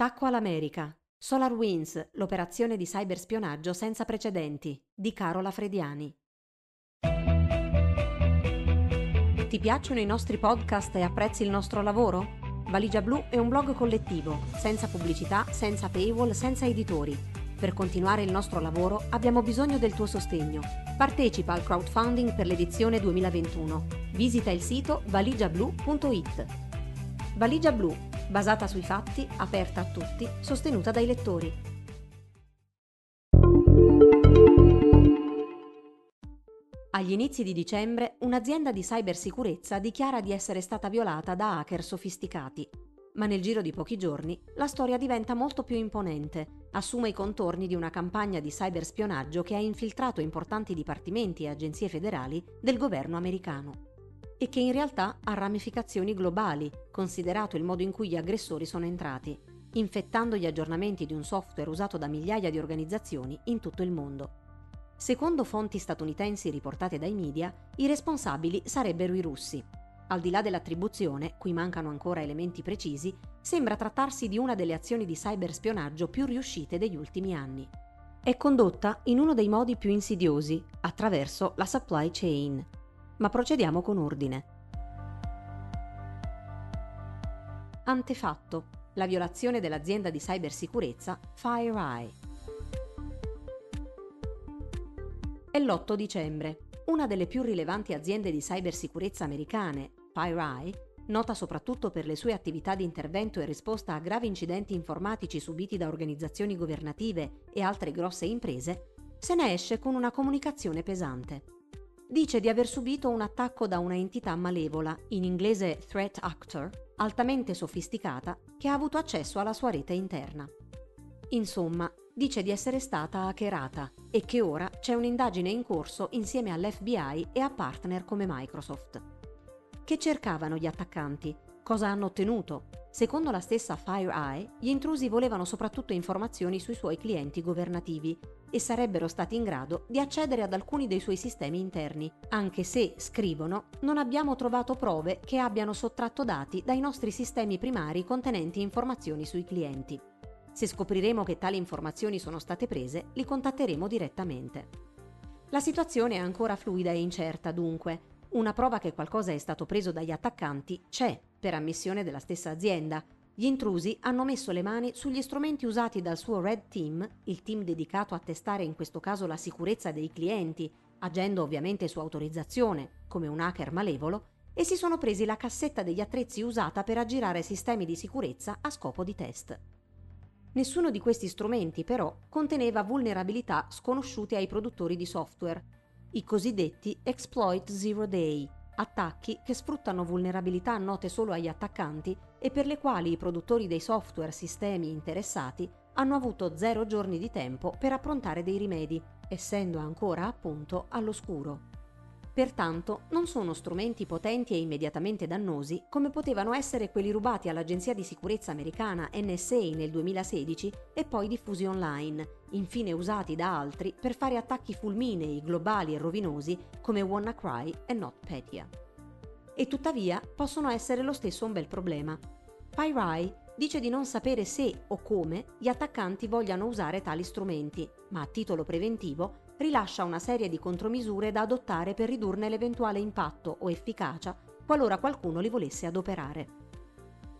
Attacco all'America. SolarWinds, l'operazione di cyberspionaggio senza precedenti, di Carola Frediani. Ti piacciono i nostri podcast e apprezzi il nostro lavoro? Valigia Blu è un blog collettivo, senza pubblicità, senza paywall, senza editori. Per continuare il nostro lavoro abbiamo bisogno del tuo sostegno. Partecipa al crowdfunding per l'edizione 2021. Visita il sito valigiablu.it. Valigia Blu, basata sui fatti, aperta a tutti, sostenuta dai lettori. Agli inizi di dicembre, un'azienda di cybersicurezza dichiara di essere stata violata da hacker sofisticati. Ma nel giro di pochi giorni la storia diventa molto più imponente, assume i contorni di una campagna di cyberspionaggio che ha infiltrato importanti dipartimenti e agenzie federali del governo americano e che in realtà ha ramificazioni globali, considerato il modo in cui gli aggressori sono entrati, infettando gli aggiornamenti di un software usato da migliaia di organizzazioni in tutto il mondo. Secondo fonti statunitensi riportate dai media, i responsabili sarebbero i russi. Al di là dell'attribuzione, cui mancano ancora elementi precisi, sembra trattarsi di una delle azioni di cyberspionaggio più riuscite degli ultimi anni. È condotta in uno dei modi più insidiosi, attraverso la supply chain, ma procediamo con ordine. Antefatto. La violazione dell'azienda di cybersicurezza FireEye. È l'8 dicembre. Una delle più rilevanti aziende di cybersicurezza americane, FireEye, nota soprattutto per le sue attività di intervento e risposta a gravi incidenti informatici subiti da organizzazioni governative e altre grosse imprese, se ne esce con una comunicazione pesante dice di aver subito un attacco da una entità malevola, in inglese threat actor, altamente sofisticata, che ha avuto accesso alla sua rete interna. Insomma, dice di essere stata hackerata e che ora c'è un'indagine in corso insieme all'FBI e a partner come Microsoft. Che cercavano gli attaccanti? Cosa hanno ottenuto? Secondo la stessa FireEye, gli intrusi volevano soprattutto informazioni sui suoi clienti governativi e sarebbero stati in grado di accedere ad alcuni dei suoi sistemi interni, anche se, scrivono, non abbiamo trovato prove che abbiano sottratto dati dai nostri sistemi primari contenenti informazioni sui clienti. Se scopriremo che tali informazioni sono state prese, li contatteremo direttamente. La situazione è ancora fluida e incerta, dunque. Una prova che qualcosa è stato preso dagli attaccanti c'è, per ammissione della stessa azienda, gli intrusi hanno messo le mani sugli strumenti usati dal suo Red Team, il team dedicato a testare in questo caso la sicurezza dei clienti, agendo ovviamente su autorizzazione, come un hacker malevolo, e si sono presi la cassetta degli attrezzi usata per aggirare sistemi di sicurezza a scopo di test. Nessuno di questi strumenti però conteneva vulnerabilità sconosciute ai produttori di software, i cosiddetti exploit zero day, attacchi che sfruttano vulnerabilità note solo agli attaccanti e per le quali i produttori dei software sistemi interessati hanno avuto zero giorni di tempo per approntare dei rimedi, essendo ancora appunto all'oscuro. Pertanto non sono strumenti potenti e immediatamente dannosi come potevano essere quelli rubati all'agenzia di sicurezza americana NSA nel 2016 e poi diffusi online, infine usati da altri per fare attacchi fulminei, globali e rovinosi come WannaCry e NotPetya. E tuttavia possono essere lo stesso un bel problema. PyRai dice di non sapere se o come gli attaccanti vogliano usare tali strumenti, ma a titolo preventivo rilascia una serie di contromisure da adottare per ridurne l'eventuale impatto o efficacia qualora qualcuno li volesse adoperare.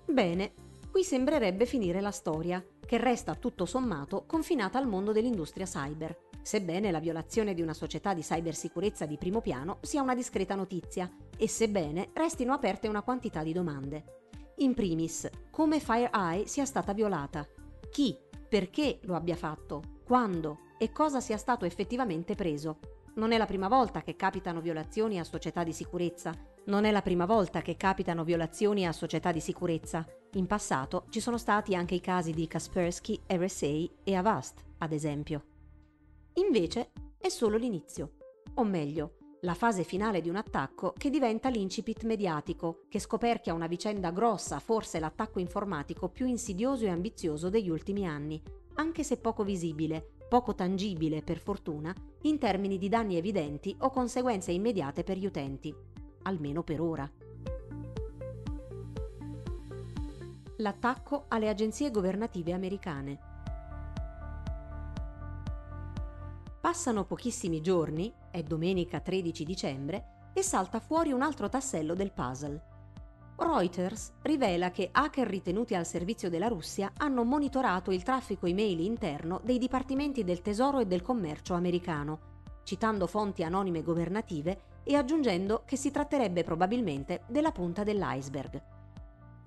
Bene, qui sembrerebbe finire la storia, che resta tutto sommato confinata al mondo dell'industria cyber, sebbene la violazione di una società di cybersicurezza di primo piano sia una discreta notizia e sebbene restino aperte una quantità di domande. In primis, come FireEye sia stata violata, chi, perché lo abbia fatto, quando, e cosa sia stato effettivamente preso. Non è la prima volta che capitano violazioni a società di sicurezza. Non è la prima volta che capitano violazioni a società di sicurezza. In passato ci sono stati anche i casi di Kaspersky, RSA e Avast, ad esempio. Invece è solo l'inizio. O meglio, la fase finale di un attacco che diventa l'incipit mediatico, che scoperchia una vicenda grossa, forse l'attacco informatico più insidioso e ambizioso degli ultimi anni, anche se poco visibile, poco tangibile per fortuna, in termini di danni evidenti o conseguenze immediate per gli utenti, almeno per ora. L'attacco alle agenzie governative americane. Passano pochissimi giorni, è domenica 13 dicembre, e salta fuori un altro tassello del puzzle. Reuters rivela che hacker ritenuti al servizio della Russia hanno monitorato il traffico email interno dei dipartimenti del Tesoro e del Commercio americano, citando fonti anonime governative e aggiungendo che si tratterebbe probabilmente della punta dell'iceberg.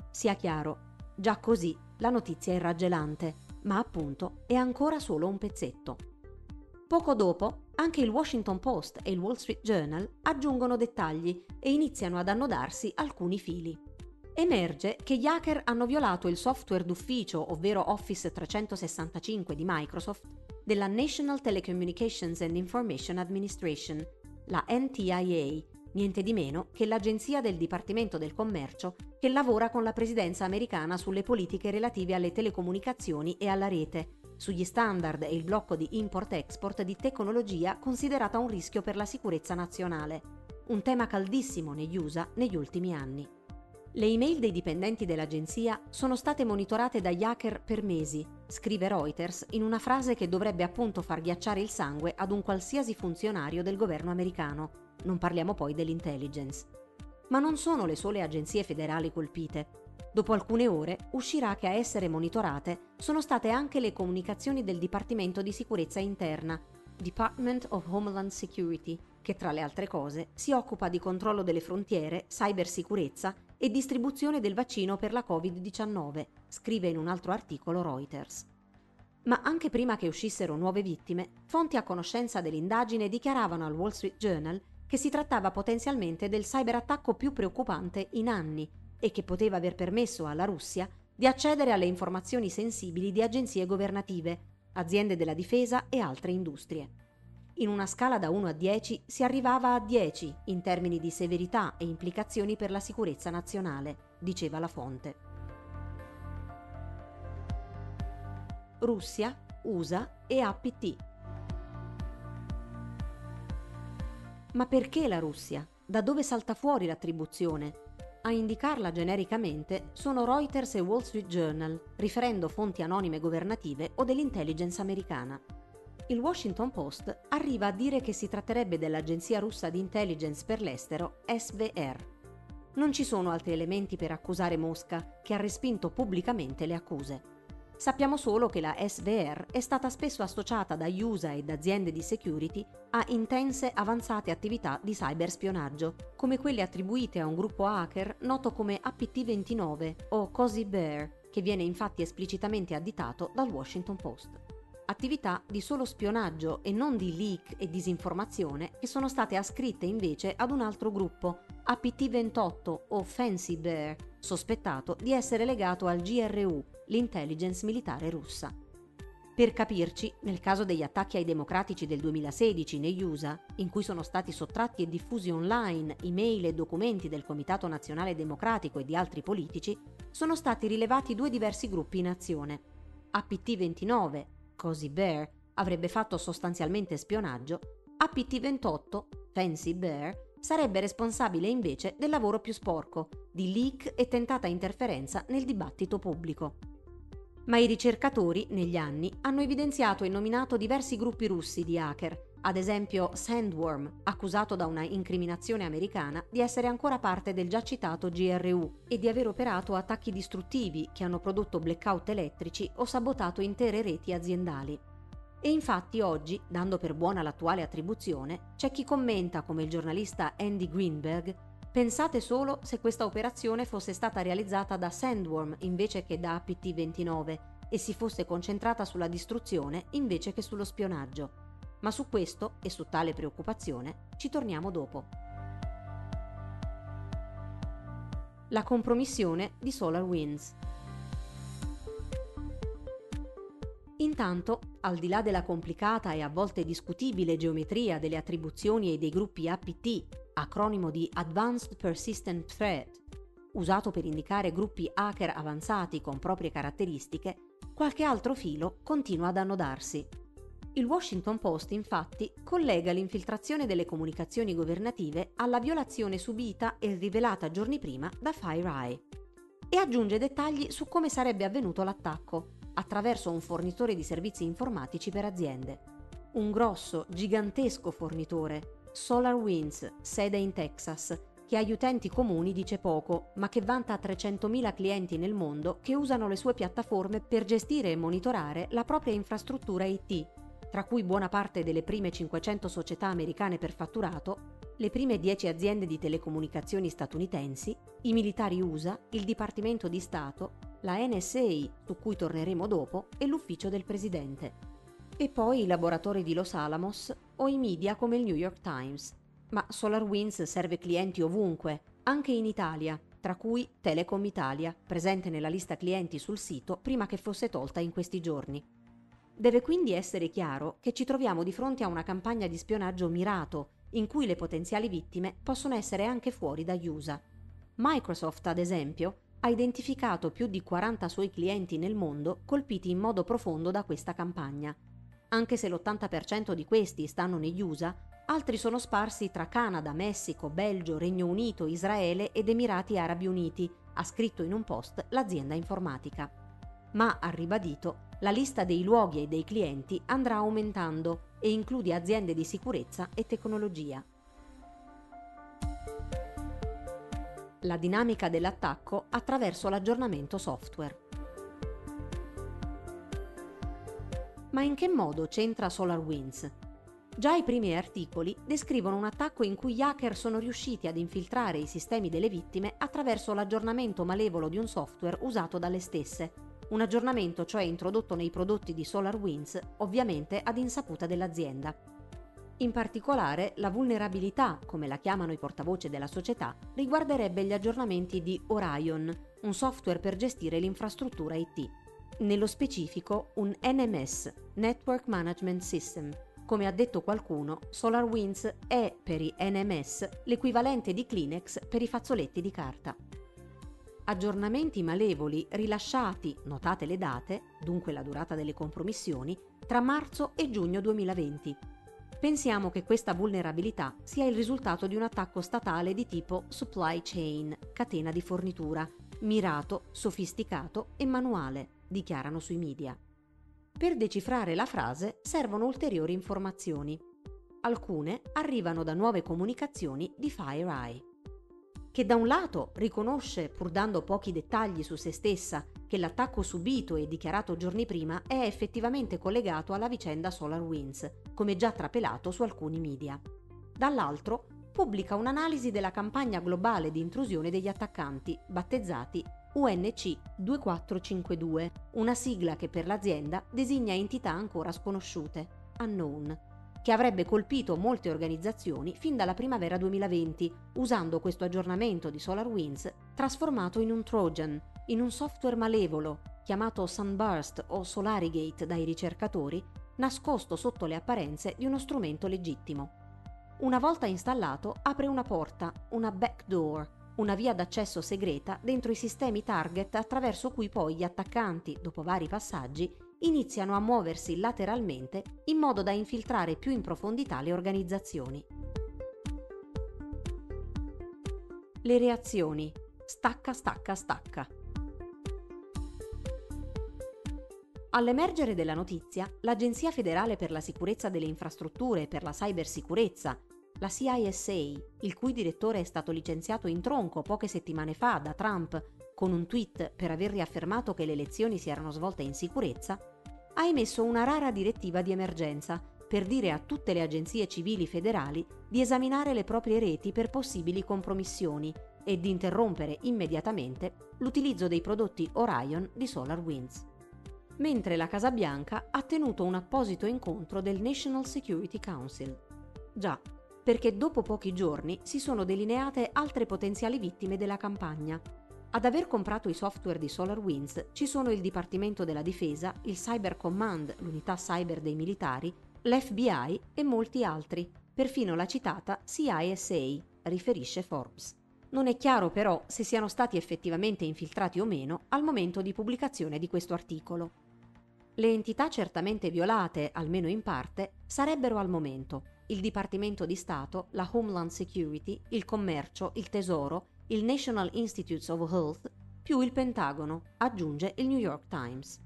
Sia chiaro, già così la notizia è raggelante, ma appunto è ancora solo un pezzetto. Poco dopo, anche il Washington Post e il Wall Street Journal aggiungono dettagli e iniziano ad annodarsi alcuni fili. Emerge che gli hacker hanno violato il software d'ufficio, ovvero Office 365 di Microsoft, della National Telecommunications and Information Administration, la NTIA, niente di meno che l'agenzia del Dipartimento del Commercio che lavora con la presidenza americana sulle politiche relative alle telecomunicazioni e alla rete, sugli standard e il blocco di import-export di tecnologia considerata un rischio per la sicurezza nazionale, un tema caldissimo negli USA negli ultimi anni. Le email dei dipendenti dell'agenzia sono state monitorate dagli hacker per mesi, scrive Reuters in una frase che dovrebbe appunto far ghiacciare il sangue ad un qualsiasi funzionario del governo americano. Non parliamo poi dell'intelligence. Ma non sono le sole agenzie federali colpite. Dopo alcune ore uscirà che a essere monitorate sono state anche le comunicazioni del Dipartimento di Sicurezza Interna, Department of Homeland Security, che tra le altre cose si occupa di controllo delle frontiere, cybersicurezza e distribuzione del vaccino per la Covid-19, scrive in un altro articolo Reuters. Ma anche prima che uscissero nuove vittime, fonti a conoscenza dell'indagine dichiaravano al Wall Street Journal che si trattava potenzialmente del cyberattacco più preoccupante in anni e che poteva aver permesso alla Russia di accedere alle informazioni sensibili di agenzie governative, aziende della difesa e altre industrie. In una scala da 1 a 10 si arrivava a 10 in termini di severità e implicazioni per la sicurezza nazionale, diceva la fonte. Russia, USA e APT. Ma perché la Russia? Da dove salta fuori l'attribuzione? A indicarla genericamente sono Reuters e Wall Street Journal, riferendo fonti anonime governative o dell'intelligence americana il Washington Post arriva a dire che si tratterebbe dell'agenzia russa di intelligence per l'estero SVR. Non ci sono altri elementi per accusare Mosca, che ha respinto pubblicamente le accuse. Sappiamo solo che la SVR è stata spesso associata da USA ed aziende di security a intense avanzate attività di cyberspionaggio, come quelle attribuite a un gruppo hacker noto come APT29 o Cozy Bear, che viene infatti esplicitamente additato dal Washington Post attività di solo spionaggio e non di leak e disinformazione che sono state ascritte invece ad un altro gruppo, APT-28 o Fancy Bear, sospettato di essere legato al GRU, l'intelligence militare russa. Per capirci, nel caso degli attacchi ai democratici del 2016 negli USA, in cui sono stati sottratti e diffusi online email e documenti del Comitato Nazionale Democratico e di altri politici, sono stati rilevati due diversi gruppi in azione. APT-29, Cozy Bear avrebbe fatto sostanzialmente spionaggio, APT28, Fancy Bear, sarebbe responsabile invece del lavoro più sporco, di leak e tentata interferenza nel dibattito pubblico. Ma i ricercatori, negli anni, hanno evidenziato e nominato diversi gruppi russi di hacker, ad esempio Sandworm, accusato da una incriminazione americana di essere ancora parte del già citato GRU e di aver operato attacchi distruttivi che hanno prodotto blackout elettrici o sabotato intere reti aziendali. E infatti oggi, dando per buona l'attuale attribuzione, c'è chi commenta come il giornalista Andy Greenberg Pensate solo se questa operazione fosse stata realizzata da Sandworm invece che da APT-29 e si fosse concentrata sulla distruzione invece che sullo spionaggio ma su questo e su tale preoccupazione ci torniamo dopo. La compromissione di SolarWinds. Intanto, al di là della complicata e a volte discutibile geometria delle attribuzioni e dei gruppi APT, acronimo di Advanced Persistent Threat, usato per indicare gruppi hacker avanzati con proprie caratteristiche, qualche altro filo continua ad annodarsi. Il Washington Post infatti collega l'infiltrazione delle comunicazioni governative alla violazione subita e rivelata giorni prima da FireEye. e aggiunge dettagli su come sarebbe avvenuto l'attacco, attraverso un fornitore di servizi informatici per aziende. Un grosso, gigantesco fornitore, SolarWinds, sede in Texas, che agli utenti comuni dice poco, ma che vanta 300.000 clienti nel mondo che usano le sue piattaforme per gestire e monitorare la propria infrastruttura IT, tra cui buona parte delle prime 500 società americane per fatturato, le prime 10 aziende di telecomunicazioni statunitensi, i militari USA, il Dipartimento di Stato, la NSA, su cui torneremo dopo, e l'ufficio del presidente. E poi i laboratori di Los Alamos o i media come il New York Times. Ma SolarWinds serve clienti ovunque, anche in Italia, tra cui Telecom Italia, presente nella lista clienti sul sito prima che fosse tolta in questi giorni. Deve quindi essere chiaro che ci troviamo di fronte a una campagna di spionaggio mirato, in cui le potenziali vittime possono essere anche fuori da USA. Microsoft, ad esempio, ha identificato più di 40 suoi clienti nel mondo colpiti in modo profondo da questa campagna. Anche se l'80% di questi stanno negli USA, altri sono sparsi tra Canada, Messico, Belgio, Regno Unito, Israele ed Emirati Arabi Uniti, ha scritto in un post l'azienda informatica. Ma, ha ribadito, la lista dei luoghi e dei clienti andrà aumentando e include aziende di sicurezza e tecnologia. La dinamica dell'attacco attraverso l'aggiornamento software. Ma in che modo c'entra SolarWinds? Già i primi articoli descrivono un attacco in cui gli hacker sono riusciti ad infiltrare i sistemi delle vittime attraverso l'aggiornamento malevolo di un software usato dalle stesse un aggiornamento cioè introdotto nei prodotti di SolarWinds, ovviamente ad insaputa dell'azienda. In particolare, la vulnerabilità, come la chiamano i portavoce della società, riguarderebbe gli aggiornamenti di Orion, un software per gestire l'infrastruttura IT. Nello specifico un NMS, Network Management System. Come ha detto qualcuno, SolarWinds è per i NMS l'equivalente di Kleenex per i fazzoletti di carta aggiornamenti malevoli rilasciati, notate le date, dunque la durata delle compromissioni, tra marzo e giugno 2020. Pensiamo che questa vulnerabilità sia il risultato di un attacco statale di tipo supply chain, catena di fornitura, mirato, sofisticato e manuale, dichiarano sui media. Per decifrare la frase servono ulteriori informazioni. Alcune arrivano da nuove comunicazioni di FireEye che da un lato riconosce, pur dando pochi dettagli su se stessa, che l'attacco subito e dichiarato giorni prima è effettivamente collegato alla vicenda SolarWinds, come già trapelato su alcuni media. Dall'altro pubblica un'analisi della campagna globale di intrusione degli attaccanti, battezzati UNC 2452, una sigla che per l'azienda designa entità ancora sconosciute, unknown che avrebbe colpito molte organizzazioni fin dalla primavera 2020, usando questo aggiornamento di SolarWinds trasformato in un Trojan, in un software malevolo chiamato Sunburst o Solarigate dai ricercatori, nascosto sotto le apparenze di uno strumento legittimo. Una volta installato apre una porta, una backdoor, una via d'accesso segreta dentro i sistemi target attraverso cui poi gli attaccanti, dopo vari passaggi, iniziano a muoversi lateralmente in modo da infiltrare più in profondità le organizzazioni. Le reazioni. Stacca, stacca, stacca. All'emergere della notizia, l'Agenzia federale per la sicurezza delle infrastrutture e per la cybersicurezza, la CISA, il cui direttore è stato licenziato in tronco poche settimane fa da Trump con un tweet per aver riaffermato che le elezioni si erano svolte in sicurezza, ha emesso una rara direttiva di emergenza per dire a tutte le agenzie civili federali di esaminare le proprie reti per possibili compromissioni e di interrompere immediatamente l'utilizzo dei prodotti Orion di SolarWinds. Mentre la Casa Bianca ha tenuto un apposito incontro del National Security Council. Già, perché dopo pochi giorni si sono delineate altre potenziali vittime della campagna ad aver comprato i software di SolarWinds ci sono il Dipartimento della Difesa, il Cyber Command, l'unità cyber dei militari, l'FBI e molti altri, perfino la citata CISA, riferisce Forbes. Non è chiaro però se siano stati effettivamente infiltrati o meno al momento di pubblicazione di questo articolo. Le entità certamente violate, almeno in parte, sarebbero al momento il Dipartimento di Stato, la Homeland Security, il Commercio, il Tesoro il National Institutes of Health, più il Pentagono, aggiunge il New York Times.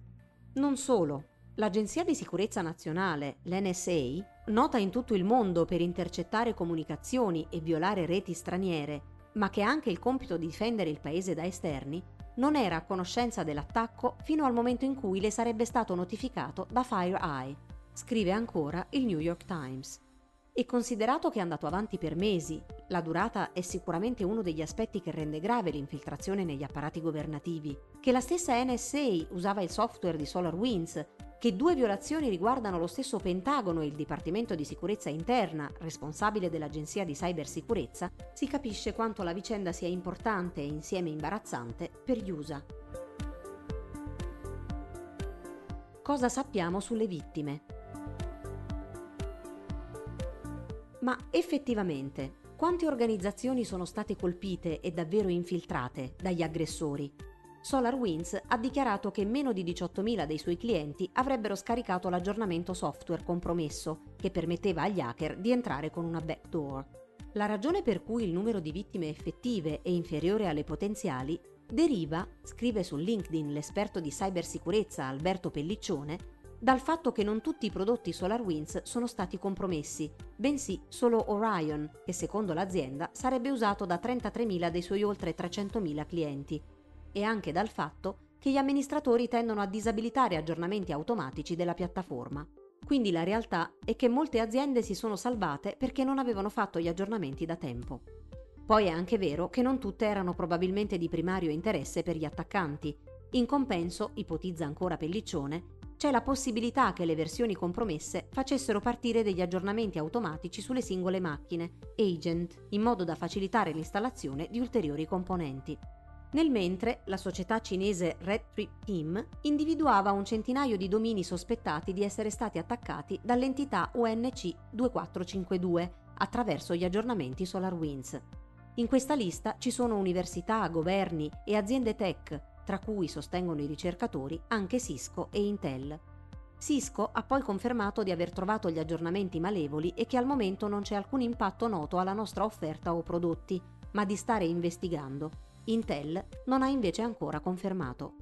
Non solo, l'Agenzia di sicurezza nazionale, l'NSA, nota in tutto il mondo per intercettare comunicazioni e violare reti straniere, ma che ha anche il compito di difendere il paese da esterni, non era a conoscenza dell'attacco fino al momento in cui le sarebbe stato notificato da FireEye, scrive ancora il New York Times. E considerato che è andato avanti per mesi, la durata è sicuramente uno degli aspetti che rende grave l'infiltrazione negli apparati governativi, che la stessa NSA usava il software di SolarWinds, che due violazioni riguardano lo stesso Pentagono e il Dipartimento di Sicurezza Interna, responsabile dell'Agenzia di Cybersicurezza, si capisce quanto la vicenda sia importante e insieme imbarazzante per gli USA. Cosa sappiamo sulle vittime? Ma effettivamente, quante organizzazioni sono state colpite e davvero infiltrate dagli aggressori? SolarWinds ha dichiarato che meno di 18.000 dei suoi clienti avrebbero scaricato l'aggiornamento software compromesso che permetteva agli hacker di entrare con una backdoor. La ragione per cui il numero di vittime effettive è inferiore alle potenziali deriva, scrive su LinkedIn l'esperto di cybersicurezza Alberto Pelliccione, dal fatto che non tutti i prodotti SolarWinds sono stati compromessi, bensì solo Orion, che secondo l'azienda sarebbe usato da 33.000 dei suoi oltre 300.000 clienti, e anche dal fatto che gli amministratori tendono a disabilitare aggiornamenti automatici della piattaforma. Quindi la realtà è che molte aziende si sono salvate perché non avevano fatto gli aggiornamenti da tempo. Poi è anche vero che non tutte erano probabilmente di primario interesse per gli attaccanti. In compenso, ipotizza ancora Pelliccione, c'è la possibilità che le versioni compromesse facessero partire degli aggiornamenti automatici sulle singole macchine, agent, in modo da facilitare l'installazione di ulteriori componenti. Nel mentre, la società cinese Red Trip Team individuava un centinaio di domini sospettati di essere stati attaccati dall'entità UNC 2452 attraverso gli aggiornamenti SolarWinds. In questa lista ci sono università, governi e aziende tech tra cui sostengono i ricercatori anche Cisco e Intel. Cisco ha poi confermato di aver trovato gli aggiornamenti malevoli e che al momento non c'è alcun impatto noto alla nostra offerta o prodotti, ma di stare investigando. Intel non ha invece ancora confermato.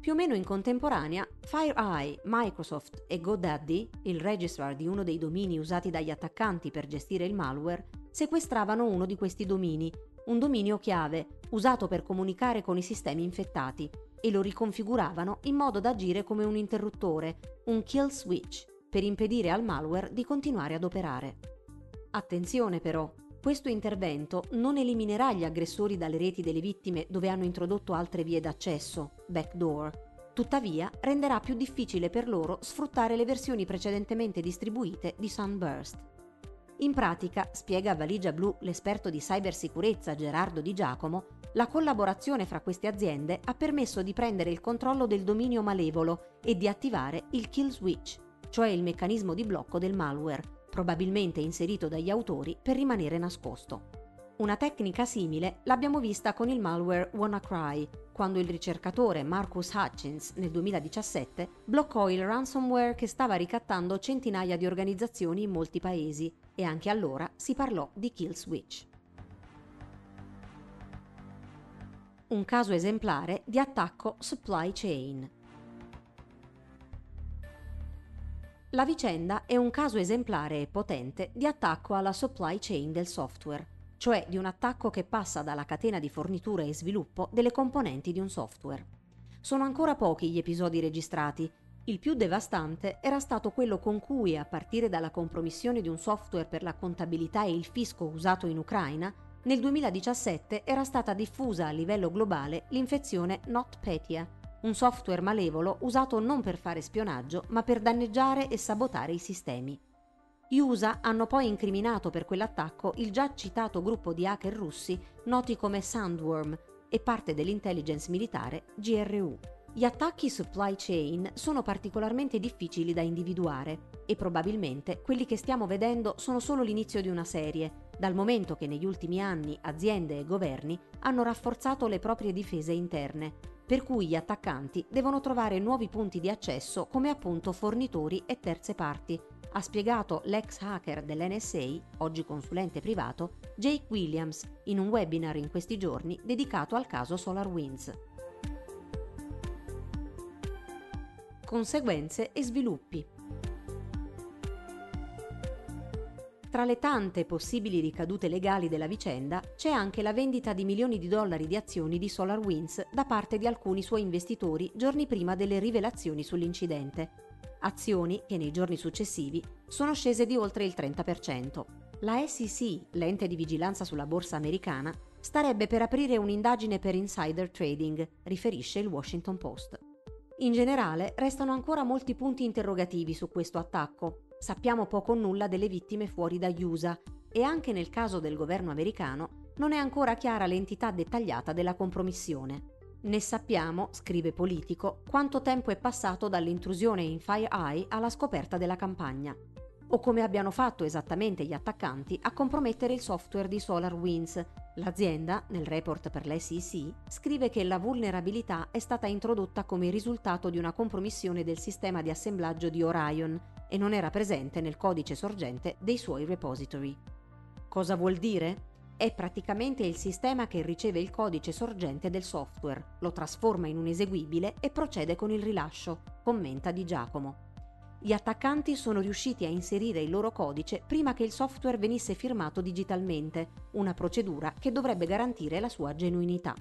Più o meno in contemporanea, FireEye, Microsoft e GoDaddy, il registrar di uno dei domini usati dagli attaccanti per gestire il malware, sequestravano uno di questi domini, un dominio chiave usato per comunicare con i sistemi infettati e lo riconfiguravano in modo da agire come un interruttore, un kill switch, per impedire al malware di continuare ad operare. Attenzione però, questo intervento non eliminerà gli aggressori dalle reti delle vittime dove hanno introdotto altre vie d'accesso, backdoor, tuttavia renderà più difficile per loro sfruttare le versioni precedentemente distribuite di Sunburst. In pratica, spiega a Valigia Blu l'esperto di cybersicurezza Gerardo Di Giacomo, la collaborazione fra queste aziende ha permesso di prendere il controllo del dominio malevolo e di attivare il kill switch, cioè il meccanismo di blocco del malware, probabilmente inserito dagli autori per rimanere nascosto. Una tecnica simile l'abbiamo vista con il malware WannaCry, quando il ricercatore Marcus Hutchins nel 2017 bloccò il ransomware che stava ricattando centinaia di organizzazioni in molti paesi e anche allora si parlò di kill switch. Un caso esemplare di attacco supply chain. La vicenda è un caso esemplare e potente di attacco alla supply chain del software, cioè di un attacco che passa dalla catena di fornitura e sviluppo delle componenti di un software. Sono ancora pochi gli episodi registrati il più devastante era stato quello con cui, a partire dalla compromissione di un software per la contabilità e il fisco usato in Ucraina, nel 2017 era stata diffusa a livello globale l'infezione NotPetya, un software malevolo usato non per fare spionaggio, ma per danneggiare e sabotare i sistemi. Gli USA hanno poi incriminato per quell'attacco il già citato gruppo di hacker russi noti come Sandworm e parte dell'intelligence militare GRU. Gli attacchi supply chain sono particolarmente difficili da individuare e probabilmente quelli che stiamo vedendo sono solo l'inizio di una serie, dal momento che negli ultimi anni aziende e governi hanno rafforzato le proprie difese interne, per cui gli attaccanti devono trovare nuovi punti di accesso come appunto fornitori e terze parti, ha spiegato l'ex hacker dell'NSA, oggi consulente privato, Jake Williams, in un webinar in questi giorni dedicato al caso SolarWinds. Conseguenze e sviluppi. Tra le tante possibili ricadute legali della vicenda c'è anche la vendita di milioni di dollari di azioni di SolarWinds da parte di alcuni suoi investitori giorni prima delle rivelazioni sull'incidente. Azioni che nei giorni successivi sono scese di oltre il 30%. La SEC, l'ente di vigilanza sulla borsa americana, starebbe per aprire un'indagine per insider trading, riferisce il Washington Post. In generale restano ancora molti punti interrogativi su questo attacco, sappiamo poco o nulla delle vittime fuori da USA e anche nel caso del governo americano non è ancora chiara l'entità dettagliata della compromissione. Ne sappiamo, scrive Politico, quanto tempo è passato dall'intrusione in FireEye alla scoperta della campagna, o come abbiano fatto esattamente gli attaccanti a compromettere il software di SolarWinds. L'azienda, nel report per l'SEC, scrive che la vulnerabilità è stata introdotta come risultato di una compromissione del sistema di assemblaggio di Orion e non era presente nel codice sorgente dei suoi repository. Cosa vuol dire? È praticamente il sistema che riceve il codice sorgente del software, lo trasforma in un eseguibile e procede con il rilascio, commenta Di Giacomo. Gli attaccanti sono riusciti a inserire il loro codice prima che il software venisse firmato digitalmente, una procedura che dovrebbe garantire la sua genuinità.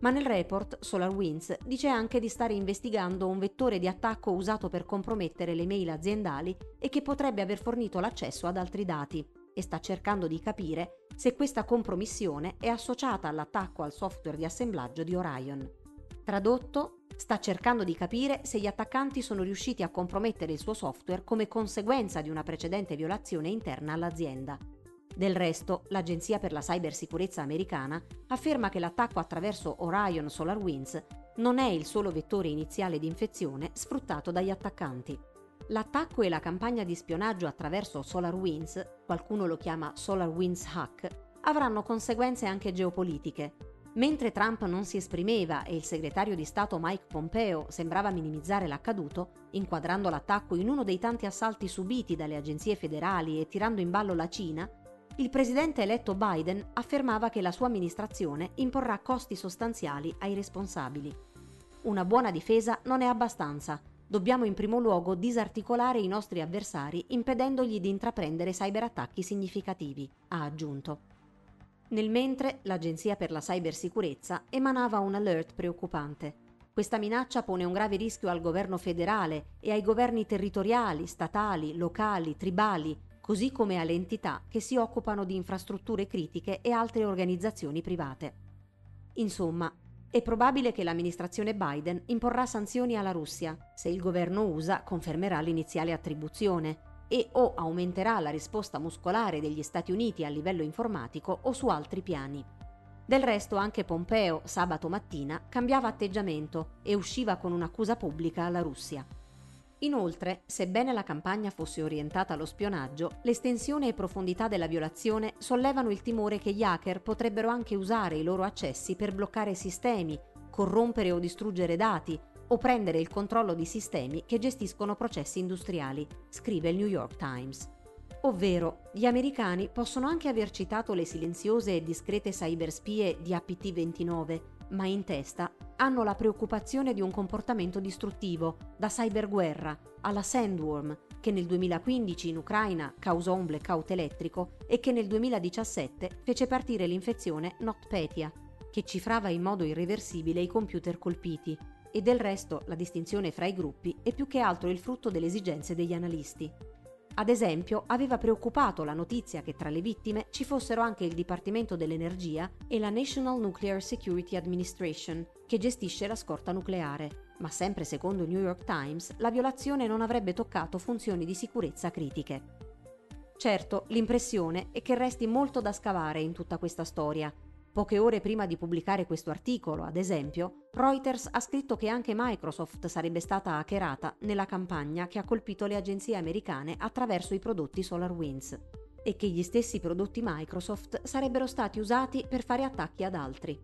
Ma nel report SolarWinds dice anche di stare investigando un vettore di attacco usato per compromettere le mail aziendali e che potrebbe aver fornito l'accesso ad altri dati e sta cercando di capire se questa compromissione è associata all'attacco al software di assemblaggio di Orion. Tradotto, sta cercando di capire se gli attaccanti sono riusciti a compromettere il suo software come conseguenza di una precedente violazione interna all'azienda del resto, l'Agenzia per la Cybersicurezza americana afferma che l'attacco attraverso Orion SolarWinds non è il solo vettore iniziale di infezione sfruttato dagli attaccanti. L'attacco e la campagna di spionaggio attraverso SolarWinds, qualcuno lo chiama SolarWinds Hack, avranno conseguenze anche geopolitiche. Mentre Trump non si esprimeva e il segretario di Stato Mike Pompeo sembrava minimizzare l'accaduto, inquadrando l'attacco in uno dei tanti assalti subiti dalle agenzie federali e tirando in ballo la Cina, il presidente eletto Biden affermava che la sua amministrazione imporrà costi sostanziali ai responsabili. Una buona difesa non è abbastanza. Dobbiamo in primo luogo disarticolare i nostri avversari impedendogli di intraprendere cyberattacchi significativi, ha aggiunto. Nel mentre, l'Agenzia per la Cybersicurezza emanava un alert preoccupante. Questa minaccia pone un grave rischio al governo federale e ai governi territoriali, statali, locali, tribali, così come alle entità che si occupano di infrastrutture critiche e altre organizzazioni private. Insomma, è probabile che l'amministrazione Biden imporrà sanzioni alla Russia se il governo USA confermerà l'iniziale attribuzione e o aumenterà la risposta muscolare degli Stati Uniti a livello informatico o su altri piani. Del resto anche Pompeo sabato mattina cambiava atteggiamento e usciva con un'accusa pubblica alla Russia. Inoltre, sebbene la campagna fosse orientata allo spionaggio, l'estensione e profondità della violazione sollevano il timore che gli hacker potrebbero anche usare i loro accessi per bloccare sistemi, corrompere o distruggere dati o prendere il controllo di sistemi che gestiscono processi industriali, scrive il New York Times. Ovvero, gli americani possono anche aver citato le silenziose e discrete cyberspie di APT-29, ma in testa hanno la preoccupazione di un comportamento distruttivo, da cyberguerra alla Sandworm, che nel 2015 in Ucraina causò un blackout elettrico e che nel 2017 fece partire l'infezione NotPetya, che cifrava in modo irreversibile i computer colpiti, e del resto la distinzione fra i gruppi è più che altro il frutto delle esigenze degli analisti. Ad esempio, aveva preoccupato la notizia che tra le vittime ci fossero anche il Dipartimento dell'Energia e la National Nuclear Security Administration, che gestisce la scorta nucleare, ma sempre secondo il New York Times la violazione non avrebbe toccato funzioni di sicurezza critiche. Certo, l'impressione è che resti molto da scavare in tutta questa storia Poche ore prima di pubblicare questo articolo, ad esempio, Reuters ha scritto che anche Microsoft sarebbe stata hackerata nella campagna che ha colpito le agenzie americane attraverso i prodotti SolarWinds e che gli stessi prodotti Microsoft sarebbero stati usati per fare attacchi ad altri.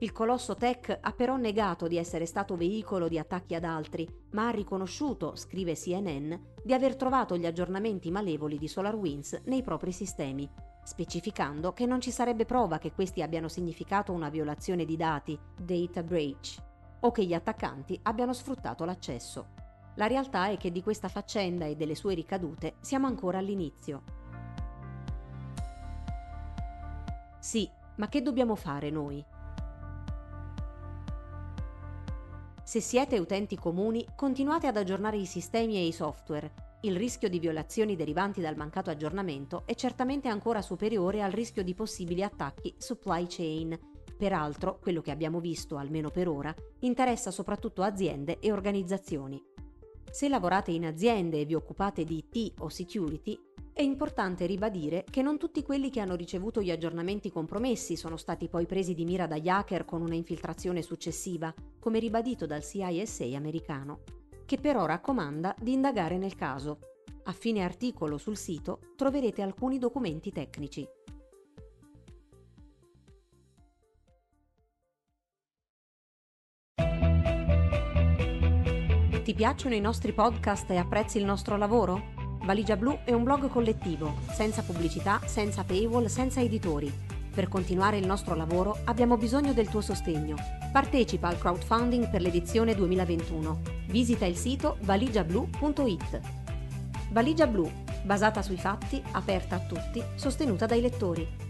Il colosso tech ha però negato di essere stato veicolo di attacchi ad altri, ma ha riconosciuto, scrive CNN, di aver trovato gli aggiornamenti malevoli di SolarWinds nei propri sistemi specificando che non ci sarebbe prova che questi abbiano significato una violazione di dati, data breach, o che gli attaccanti abbiano sfruttato l'accesso. La realtà è che di questa faccenda e delle sue ricadute siamo ancora all'inizio. Sì, ma che dobbiamo fare noi? Se siete utenti comuni, continuate ad aggiornare i sistemi e i software. Il rischio di violazioni derivanti dal mancato aggiornamento è certamente ancora superiore al rischio di possibili attacchi supply chain. Peraltro, quello che abbiamo visto, almeno per ora, interessa soprattutto aziende e organizzazioni. Se lavorate in aziende e vi occupate di IT o security, è importante ribadire che non tutti quelli che hanno ricevuto gli aggiornamenti compromessi sono stati poi presi di mira dagli hacker con una infiltrazione successiva, come ribadito dal CISA americano, che però raccomanda di indagare nel caso. A fine articolo sul sito troverete alcuni documenti tecnici. Ti piacciono i nostri podcast e apprezzi il nostro lavoro? Valigia Blu è un blog collettivo, senza pubblicità, senza paywall, senza editori. Per continuare il nostro lavoro abbiamo bisogno del tuo sostegno. Partecipa al crowdfunding per l'edizione 2021. Visita il sito valigiablu.it. Valigia Blu, basata sui fatti, aperta a tutti, sostenuta dai lettori.